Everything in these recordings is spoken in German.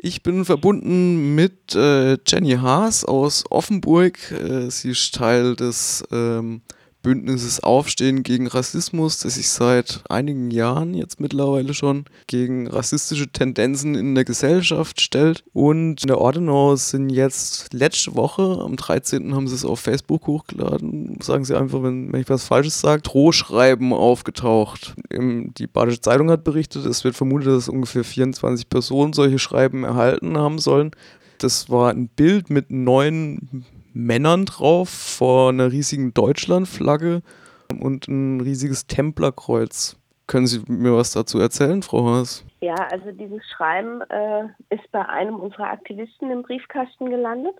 Ich bin verbunden mit äh, Jenny Haas aus Offenburg. Äh, sie ist Teil des ähm, Bündnisses Aufstehen gegen Rassismus, das sich seit einigen Jahren jetzt mittlerweile schon gegen rassistische Tendenzen in der Gesellschaft stellt. Und in der Ordenau sind jetzt letzte Woche, am 13. haben sie es auf Facebook hochgeladen, sagen sie einfach, wenn, wenn ich was Falsches sage, Drohschreiben aufgetaucht. Die Badische Zeitung hat berichtet, es wird vermutet, dass ungefähr 24 Personen solche Schreiben erhalten haben sollen. Das war ein Bild mit neun Männern drauf vor einer riesigen Deutschlandflagge und ein riesiges Templerkreuz. Können Sie mir was dazu erzählen, Frau Haas? Ja, also dieses Schreiben äh, ist bei einem unserer Aktivisten im Briefkasten gelandet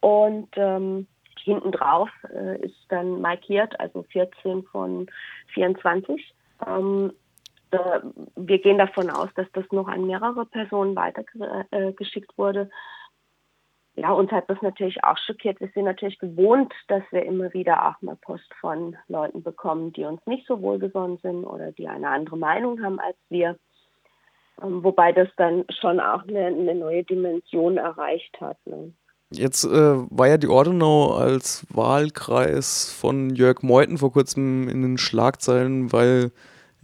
und ähm, hinten drauf äh, ist dann markiert, also 14 von 24. Ähm, äh, wir gehen davon aus, dass das noch an mehrere Personen weitergeschickt äh, wurde ja, uns hat das natürlich auch schockiert. Wir sind natürlich gewohnt, dass wir immer wieder auch mal Post von Leuten bekommen, die uns nicht so wohlgesonnen sind oder die eine andere Meinung haben als wir. Ähm, wobei das dann schon auch eine, eine neue Dimension erreicht hat. Ne? Jetzt äh, war ja die Ordenau als Wahlkreis von Jörg Meuthen vor kurzem in den Schlagzeilen, weil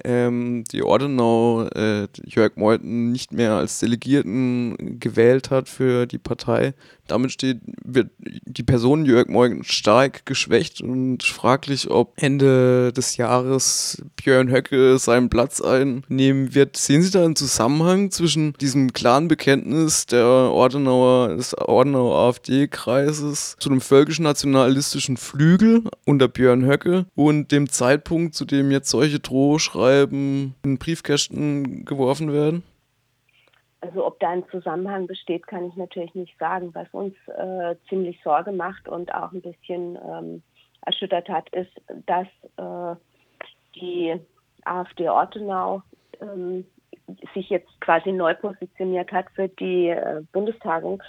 ähm, die Ordenau äh, Jörg Meuthen nicht mehr als Delegierten gewählt hat für die Partei. Damit steht, wird die Person Jörg Meuthen stark geschwächt und fraglich, ob Ende des Jahres Björn Höcke seinen Platz einnehmen wird. Sehen Sie da einen Zusammenhang zwischen diesem klaren Bekenntnis der Ordenauer, des Ordenauer AfD-Kreises zu dem völkisch-nationalistischen Flügel unter Björn Höcke und dem Zeitpunkt, zu dem jetzt solche Drohschreiben Schreiben in Briefkästen geworfen werden? Also ob da ein Zusammenhang besteht, kann ich natürlich nicht sagen. Was uns äh, ziemlich Sorge macht und auch ein bisschen ähm, erschüttert hat, ist, dass äh, die AfD Ortenau ähm, sich jetzt quasi neu positioniert hat für die äh, Bundestagung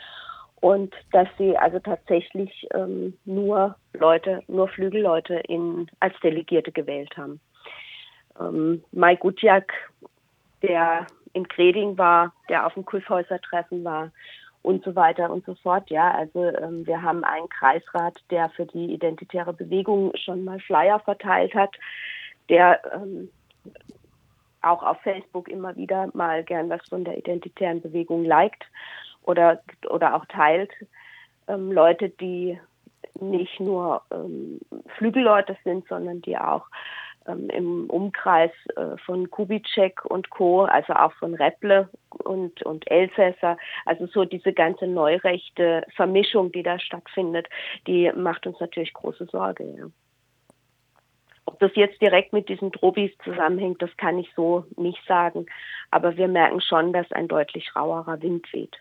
und dass sie also tatsächlich ähm, nur Leute, nur Flügelleute in, als Delegierte gewählt haben ähm, Mai Gutjak, der in Greding war, der auf dem Kulfhäuser-Treffen war und so weiter und so fort. Ja, also ähm, wir haben einen Kreisrat, der für die identitäre Bewegung schon mal Flyer verteilt hat, der ähm, auch auf Facebook immer wieder mal gern was von der identitären Bewegung liked oder, oder auch teilt. Ähm, Leute, die nicht nur ähm, Flügelleute sind, sondern die auch ähm, im Umkreis äh, von Kubitschek und Co., also auch von Repple und, und Elsässer, also so diese ganze neurechte Vermischung, die da stattfindet, die macht uns natürlich große Sorge. Ja. Ob das jetzt direkt mit diesen Drobis zusammenhängt, das kann ich so nicht sagen. Aber wir merken schon, dass ein deutlich rauerer Wind weht.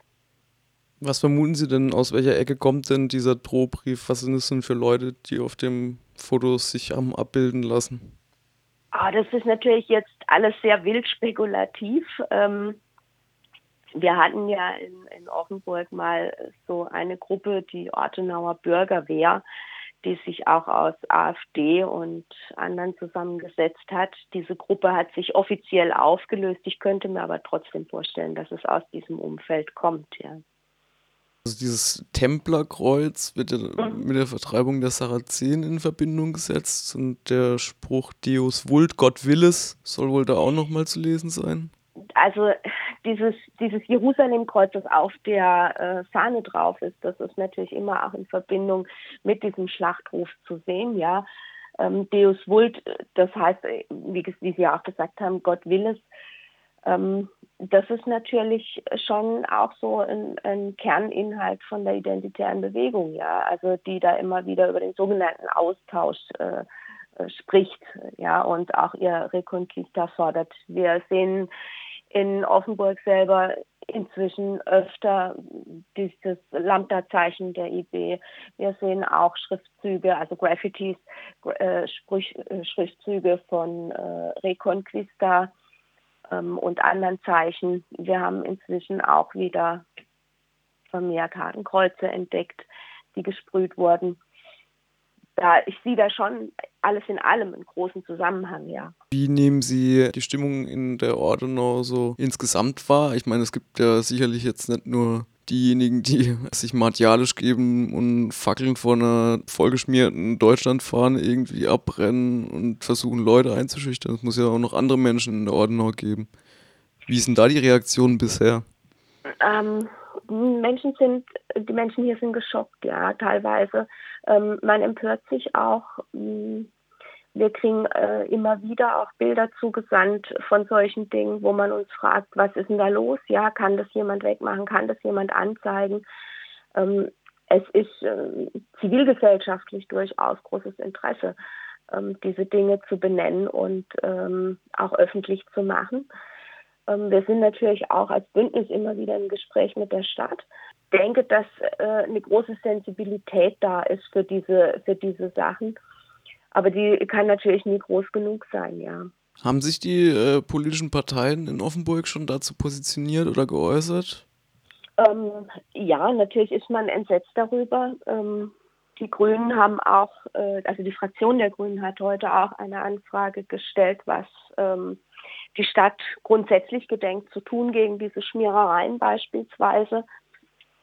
Was vermuten Sie denn, aus welcher Ecke kommt denn dieser Drohbrief? Was sind es denn für Leute, die auf dem Fotos sich haben abbilden lassen? Ah, das ist natürlich jetzt alles sehr wild spekulativ. Ähm, wir hatten ja in, in Offenburg mal so eine Gruppe, die Ortenauer Bürgerwehr, die sich auch aus AfD und anderen zusammengesetzt hat. Diese Gruppe hat sich offiziell aufgelöst. Ich könnte mir aber trotzdem vorstellen, dass es aus diesem Umfeld kommt, ja. Also dieses Templerkreuz wird ja mit der Vertreibung der Sarazenen in Verbindung gesetzt und der Spruch Deus vult, Gott will es, soll wohl da auch nochmal zu lesen sein? Also dieses, dieses Jerusalem-Kreuz, das auf der äh, Fahne drauf ist, das ist natürlich immer auch in Verbindung mit diesem Schlachtruf zu sehen, ja. Ähm, Deus vult, das heißt, wie, wie Sie ja auch gesagt haben, Gott will es. Ähm, das ist natürlich schon auch so ein, ein, Kerninhalt von der identitären Bewegung, ja, also die da immer wieder über den sogenannten Austausch äh, äh spricht, ja, und auch ihr Reconquista fordert. Wir sehen in Offenburg selber inzwischen öfter dieses Lambda-Zeichen der IB. Wir sehen auch Schriftzüge, also Graffitis, äh, Sprüch, äh, Schriftzüge von äh, Reconquista ähm, und anderen Zeichen. Wir haben inzwischen auch wieder vermehrt Hakenkreuze entdeckt, die gesprüht wurden. Da, ich sehe da schon alles in allem einen großen Zusammenhang, ja. Wie nehmen Sie die Stimmung in der Ordenau so insgesamt wahr? Ich meine, es gibt ja sicherlich jetzt nicht nur diejenigen, die sich martialisch geben und Fackeln vor einer vollgeschmierten Deutschlandfahne irgendwie abbrennen und versuchen, Leute einzuschüchtern. Es muss ja auch noch andere Menschen in der Ordenau geben. Wie sind da die Reaktionen bisher? Ähm, Menschen sind, die Menschen hier sind geschockt, ja, teilweise. Ähm, man empört sich auch. Hm, wir kriegen äh, immer wieder auch Bilder zugesandt von solchen Dingen, wo man uns fragt, was ist denn da los? Ja, kann das jemand wegmachen? Kann das jemand anzeigen? Ähm, es ist äh, zivilgesellschaftlich durchaus großes Interesse, ähm, diese Dinge zu benennen und ähm, auch öffentlich zu machen. Ähm, wir sind natürlich auch als Bündnis immer wieder im Gespräch mit der Stadt. Ich denke, dass äh, eine große Sensibilität da ist für diese, für diese Sachen. Aber die kann natürlich nie groß genug sein, ja. Haben sich die äh, politischen Parteien in Offenburg schon dazu positioniert oder geäußert? Ähm, ja, natürlich ist man entsetzt darüber. Ähm, die Grünen haben auch, äh, also die Fraktion der Grünen hat heute auch eine Anfrage gestellt, was ähm, die Stadt grundsätzlich gedenkt zu tun gegen diese Schmierereien beispielsweise.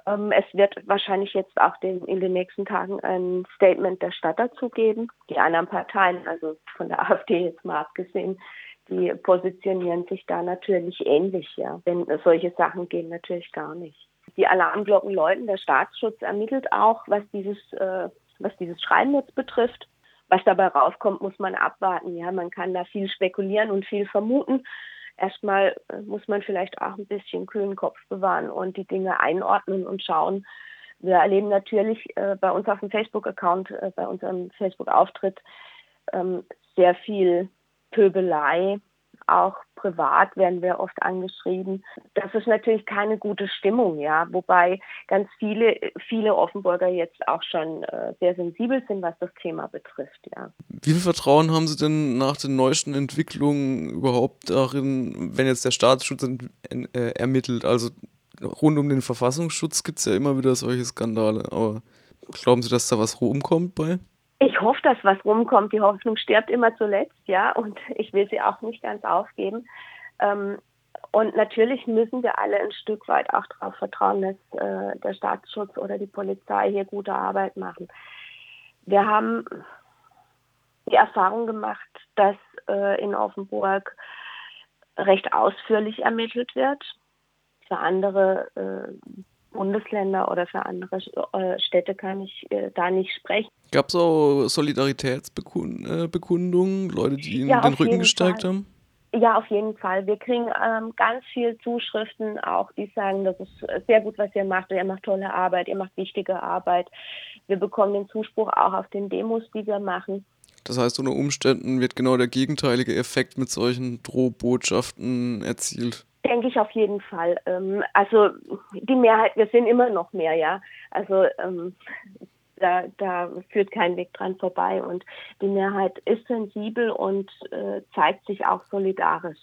Ähm, es wird wahrscheinlich jetzt auch den, in den nächsten Tagen ein Statement der Stadt dazu geben. Die anderen Parteien, also von der AfD jetzt mal abgesehen, die positionieren sich da natürlich ähnlich, ja. Denn solche Sachen gehen natürlich gar nicht. Die Alarmglocken läuten, der Staatsschutz ermittelt auch, was dieses, äh, was dieses Schreiben jetzt betrifft. Was dabei rauskommt, muss man abwarten. Ja, man kann da viel spekulieren und viel vermuten. Erstmal äh, muss man vielleicht auch ein bisschen kühlen Kopf bewahren und die Dinge einordnen und schauen. Wir erleben natürlich äh, bei uns auf dem Facebook-Account, äh, bei unserem Facebook-Auftritt ähm, sehr viel Pöbelei, auch privat werden wir oft angeschrieben. Das ist natürlich keine gute Stimmung, ja. Wobei ganz viele, viele Offenburger jetzt auch schon äh, sehr sensibel sind, was das Thema betrifft, ja. Wie viel Vertrauen haben Sie denn nach den neuesten Entwicklungen überhaupt darin, wenn jetzt der Staatsschutz äh, ermittelt? Also rund um den Verfassungsschutz gibt es ja immer wieder solche Skandale, aber glauben Sie, dass da was rumkommt bei? Ich hoffe, dass was rumkommt. Die Hoffnung stirbt immer zuletzt, ja, und ich will sie auch nicht ganz aufgeben. Ähm, und natürlich müssen wir alle ein Stück weit auch darauf vertrauen, dass äh, der Staatsschutz oder die Polizei hier gute Arbeit machen. Wir haben die Erfahrung gemacht, dass äh, in Offenburg recht ausführlich ermittelt wird. Für andere äh, Bundesländer oder für andere äh, Städte kann ich äh, da nicht sprechen. Gab es auch Solidaritätsbekundungen, äh, Leute, die Ihnen ja, den Rücken gestärkt Fall. haben? Ja, auf jeden Fall. Wir kriegen ähm, ganz viel Zuschriften auch, die sagen, das ist sehr gut, was ihr macht. Ihr macht tolle Arbeit, ihr macht wichtige Arbeit. Wir bekommen den Zuspruch auch auf den Demos, die wir machen. Das heißt, unter Umständen wird genau der gegenteilige Effekt mit solchen Drohbotschaften erzielt. Denke ich auf jeden Fall. Ähm, also die Mehrheit, wir sind immer noch mehr, ja. Also ähm, da, da führt kein Weg dran vorbei und die Mehrheit ist sensibel und äh, zeigt sich auch solidarisch.